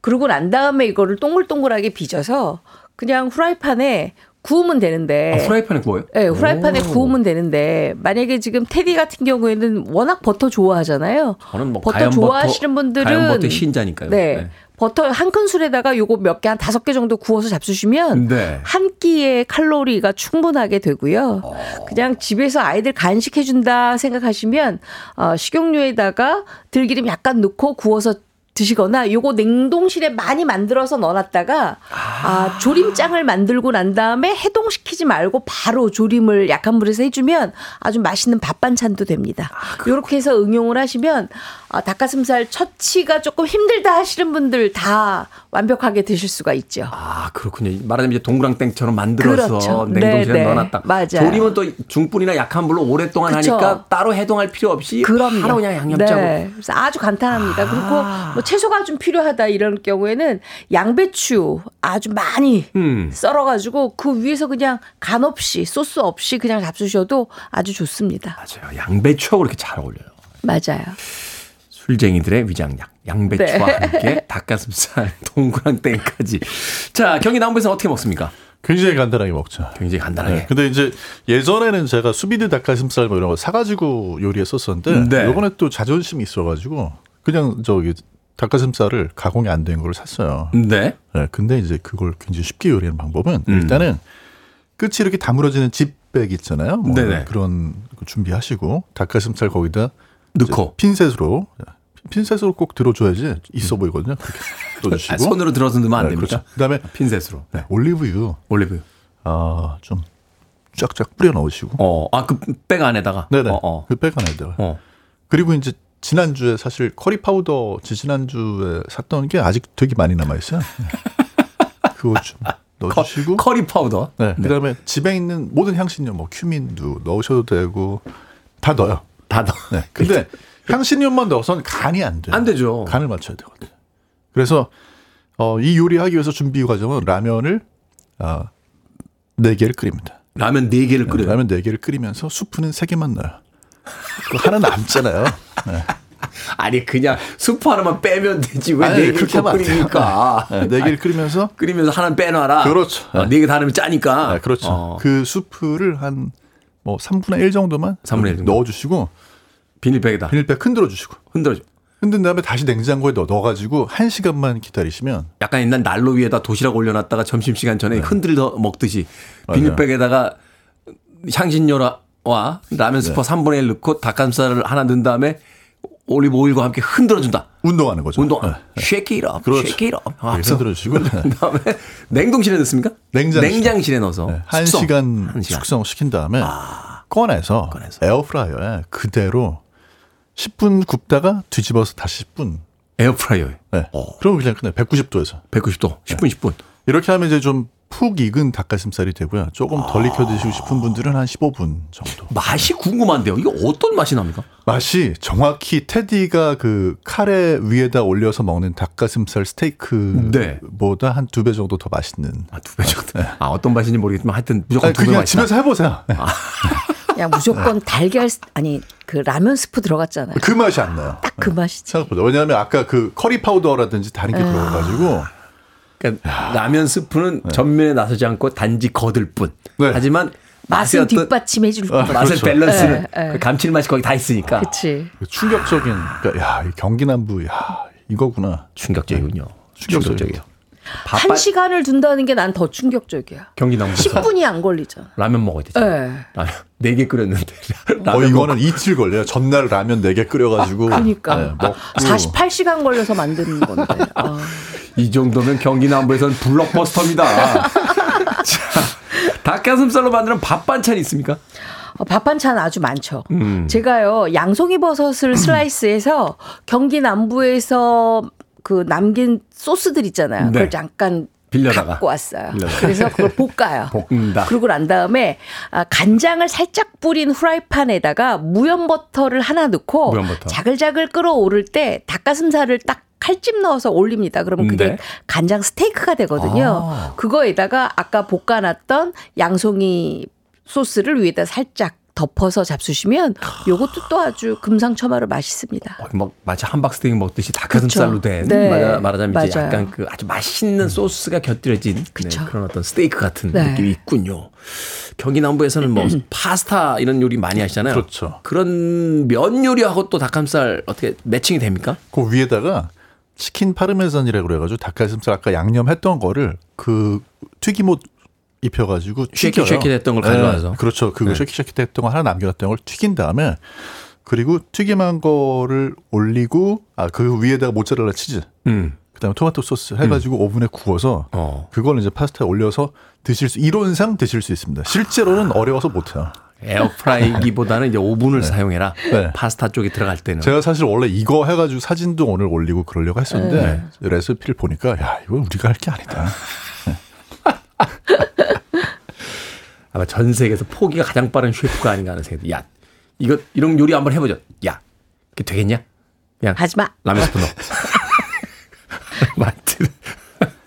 그러고 난 다음에 이거를 동글동글하게 빚어서 그냥 후라이팬에 구우면 되는데. 아, 프라이팬에 구워요? 네, 후라이팬에 오. 구우면 되는데 만약에 지금 테디 같은 경우에는 워낙 버터 좋아하잖아요. 저는 뭐 버터 좋아하시는 버터, 분들은 버터 신자니까요. 네. 버터 한 큰술에다가 요거 몇 개 한 다섯 개 정도 구워서 잡수시면 네. 한 끼의 칼로리가 충분하게 되고요. 그냥 집에서 아이들 간식해 준다 생각하시면 어, 식용유에다가 들기름 약간 넣고 구워서 드시거나 요거 냉동실에 많이 만들어서 넣어놨다가 아, 조림장을 만들고 난 다음에 해동시키지 말고 바로 조림을 약한 불에서 해주면 아주 맛있는 밥 반찬도 됩니다. 요렇게 해서 응용을 하시면 아, 닭가슴살 처치가 조금 힘들다 하시는 분들 다 완벽하게 드실 수가 있죠. 아, 그렇군요. 말하자면 이제 동그랑땡처럼 만들어서 그렇죠. 냉동실에 네, 네. 넣어놨다. 맞아요. 조림은 또 중불이나 약한 불로 오랫동안 그쵸. 하니까 따로 해동할 필요 없이 그럼요. 바로 그냥 양념 짜고. 네. 그래서 아주 간단합니다. 그리고 뭐 채소가 좀 필요하다 이런 경우에는 양배추 아주 많이 음. 썰어가지고 그 위에서 그냥 간 없이 소스 없이 그냥 잡수셔도 아주 좋습니다. 맞아요. 양배추하고 이렇게 잘 어울려요. 맞아요. 술쟁이들의 위장약. 양배추와 네. 함께 닭가슴살, 동그랑땡까지. 자, 경기 남부에서 어떻게 먹습니까? 굉장히 간단하게 먹죠. 굉장히 간단하게. 네. 근데 이제 예전에는 제가 수비드 닭가슴살 뭐 이런 거 사가지고 요리했었었는데 네. 요번에 또 자존심이 있어가지고 그냥 저기 닭가슴살을 가공이 안 된 걸 샀어요. 네. 네, 근데 이제 그걸 굉장히 쉽게 요리하는 방법은 음. 일단은 끝이 이렇게 다물어지는 집백 있잖아요. 뭐 네네. 그런 거 준비하시고 닭가슴살 거기다 넣고. 핀셋으로 핀셋으로 꼭 들어줘야지 있어 보이거든요. 그렇게 넣어주시고 아, 손으로 들어서 넣으면 안 네, 됩니다. 그렇죠. 그다음에 핀셋으로. 네, 올리브유 올리브. 아, 좀 쫙쫙 뿌려 넣으시고 어, 아, 그 백 안에다가. 네네. 어, 어. 그 백 안에다가. 어. 그리고 이제 지난 주에 사실 curry powder 지지난주에 샀던 게 아직 되게 많이 남아 있어요. 그거 좀 넣어주시고. cur, ry powder. 네. 그다음에 집에 있는 모든 향신료 뭐 cumin도 넣으셔도 되고 다 넣어요. 다 넣어. 네. 근데 향신료만 넣어서는 간이 안 돼요. 안 되죠. 간을 맞춰야 되거든 요. 그래서 어, 이 요리하기 위해서 준비 과정은 라면을 아, 4개를 끓입니다. 라면 4개를 끓여요. 라면 4개를 끓이면서 수프는 3개만 넣어요. 그 하나 남잖아요. 네. 아니 그냥 수프 하나만 빼면 되지 왜 아니, 네 개를 그렇게 하면. 끓이니까 네, 4개를 끓이면서 끓이면서 하나는 빼놔라 그렇죠. 어, 네개 다 넣으면 짜니까 네, 그렇죠. 어, 그 수프를 한 뭐 3분의 1 정도만 3분의 1 정도. 넣어주시고 비닐백에다 비닐백 흔들어 주시고 흔들어줘 흔든 다음에 다시 냉장고에 넣어, 넣어 가지고 1시간만 기다리시면 약간 옛날 난로 위에다 도시락 올려 놨다가 점심 시간 전에 흔들어 먹듯이 네. 맞아요. 비닐백에다가 향신료와 라면 스프 3분의 1 넣고 닭가슴살을 하나 넣은 다음에 올리브 오일과 함께 흔들어 준다 운동하는 거죠. 운동 네. shake it up 그렇죠. shake it up 네, 하면서 흔들어 주시고 그다음에 냉동실에 넣습니까? 냉장실에. 에 넣어서 네, 한 숙성. 시간 한 시간. 숙성시킨 다음에 꺼내서, 꺼내서. 에어프라이어에 그대로 10분 굽다가 뒤집어서 다시 10분. 에어프라이어에 네. 어. 그러면 그냥 끝나요. 190도에서. 190도 10분 10분 이렇게 하면 이제 좀 푹 익은 닭가슴살이 되고요. 조금 덜 익혀 드시고 싶은 분들은 한 15분 정도. 맛이 궁금한데요. 이거 어떤 맛이 납니까? 맛이 정확히 테디가 그 카레 위에다 올려서 먹는 닭가슴살 스테이크보다 한두 배 정도 더 맛있는. 아, 두 배 정도. 아, 어떤 맛인지 모르겠지만 하여튼 무조건 두배 그냥 맛있다. 집에서 해 보세요. 네. 그냥 무조건 달걀 스- 아니 그 라면 스프 들어갔잖아요. 그 맛이 안 나요. 딱 그 맛이지. 생각보다. 왜냐하면 아까 그 curry powder라든지 다른 게 들어가가지고 그러니까 라면 스프는 전면에 나서지 않고 단지 거들 뿐. 네. 하지만 맛은 어떤 뒷받침해 줄 아, 뿐. 맛의 그렇죠. 밸런스는 예, 예. 그 감칠맛이 거기 다 있으니까 그치. 그 충격적인. 그러니까 야, 이 경기 남부, 야 이거구나. 충격적이군요. 충격적이에요. 충격적이에요. 한 바빠 시간을 둔다는 게 난 더 충격적이야. 경기 남부에서 10분이 안 걸리잖아. 라면 먹어야 되죠. 예. 라면 네개 끓였는데 어, 라면 이거는 이틀 걸려요. 전날 라면 4개 끓여가지고. 그러니까 네, 먹고. 48시간 걸려서 만드는 건데. 아. 이 정도면 경기 남부에서는 블록버스터입니다. 자, 닭가슴살로 만드는 밥 반찬이 있습니까? 어, 밥 반찬 아주 많죠. 음. 제가요 양송이 버섯을 슬라이스해서 경기 남부에서 그 남긴 소스들 있잖아요. 네. 그걸 잠깐 빌려다가. 갖고 왔어요. 빌려다가. 그래서 그걸 볶아요. 볶는다. 그러고 난 다음에 아, 간장을 살짝 뿌린 후라이팬에다가 무염 버터를 하나 넣고 무염 버터. 자글자글 끓어오를 때 닭가슴살을 딱 칼집 넣어서 올립니다. 그러면 그게 네. 간장 스테이크가 되거든요. 아. 그거에다가 아까 볶아놨던 양송이 소스를 위에다 살짝 덮어서 잡수시면 요것도 또 아주 금상첨화로 맛있습니다. 막 마치 함박스테이크 먹듯이 닭가슴살로. 된 네. 말하- 말하 자면 이제. 약간 그 아주 맛있는 소스가 곁들여진 네. 그런 어떤 스테이크 같은 네. 느낌이 있군요. 경기 남부에서는 뭐 파스타 이런 요리 많이 하시잖아요. 그렇죠. 그런 면 요리하고 또 닭가슴살 어떻게 매칭이 됩니까? 그 위에다가 chicken parmesan이라고 그래가지고 닭가슴살 아까 양념했던 거를 그 튀김옷 입혀가지고 shake it 튀겨요. shake it 됐던 걸 가져와서. 네, 그렇죠. 그거 네. shake it shake it 됐던 거 하나 남겨놨던 걸 튀긴 다음에 그리고 튀김한 거를 올리고 아 그 위에다가 모짜렐라 치즈 음. 그다음에 토마토 소스 해가지고 오븐에 구워서 어. 그걸 이제 파스타에 올려서 드실 수 이론상 드실 수 있습니다. 실제로는 어려워서 못해요. 에어프라이기보다는 이제 오븐을 사용해라. 네. 파스타 쪽에 들어갈 때는. 제가 사실 원래 이거 해가지고 사진도 오늘 올리고 그러려고 했었는데 레시피를 보니까 야 이거 우리가 할 게 아니다. 아마 전 세계에서 포기가 가장 빠른 셰프가 아닌가 하는 생각이. 야, 이거 이런 요리 한번 해보자. 야, 이게 되겠냐? 그냥 하지 마. 라면 스프 넣어. 맞든.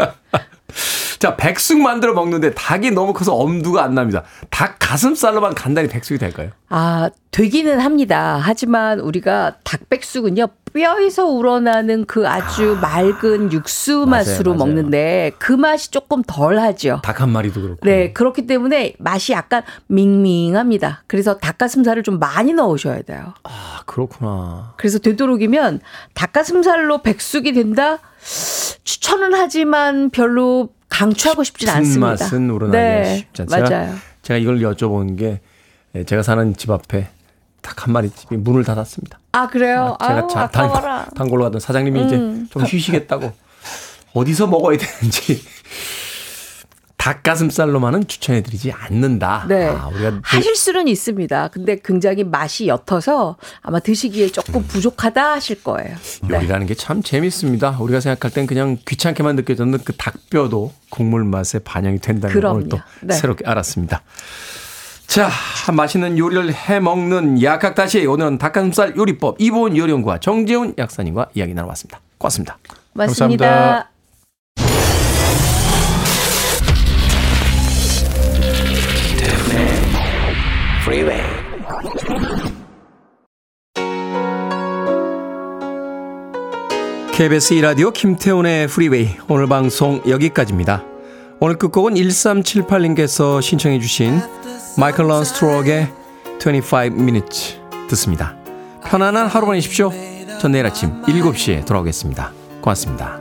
자, 백숙 만들어 먹는데 닭이 너무 커서 엄두가 안 납니다. 닭 가슴살로만 간단히 백숙이 될까요? 아, 되기는 합니다. 하지만 우리가 닭백숙은요, 뼈에서 우러나는 그 아주 맑은 육수 맞아요, 맛으로 맞아요. 먹는데 그 맛이 조금 덜 하죠. 닭 한 마리도 그렇고. 네, 그렇기 때문에 맛이 약간 밍밍합니다. 그래서 닭가슴살을 좀 많이 넣으셔야 돼요. 아, 그렇구나. 그래서 되도록이면 닭가슴살로 백숙이 된다? 추천은 하지만 별로 강추하고 싶진 큰 않습니다. 맛은 우러나기 네, 쉽지 않죠. 맞아요. 제가 이걸 여쭤본 게 예, 제가 사는 집 앞에 닭 한 마리 집이 문을 닫았습니다. 아, 그래요? 제가 아우, 자. 음. 단, 단골로 가던 사장님이 이제 좀 쉬시겠다고 어디서 먹어야 되는지 닭가슴살로만은 추천해드리지 않는다. 네. 아, 우리가 그- 하실 수는 있습니다. 근데 굉장히 맛이 옅어서 아마 드시기에 조금 부족하다 하실 거예요. 네. 요리라는 게참 재밌습니다. 우리가 생각할 땐 그냥 귀찮게만 느껴졌는 그 닭뼈도 국물 맛에 반영이 된다는 걸 그럼요. 오늘 또 네. 새롭게 알았습니다. 자, 맛있는 요리를 해 먹는 약학다시 오늘은 닭가슴살 요리법 이보은 요리연구와 정재훈 약사님과 이야기 나눠봤습니다. 고맙습니다. 맞습니다. 감사합니다. KBS 2라디오 김태훈의 프리웨이 오늘 방송 여기까지입니다. 오늘 끝곡은 1378님께서 신청해 주신 마이클 런스 투 락의 25 minutes 듣습니다. 편안한 하루 보내십시오. 전 내일 아침 7시에 돌아오겠습니다. 고맙습니다.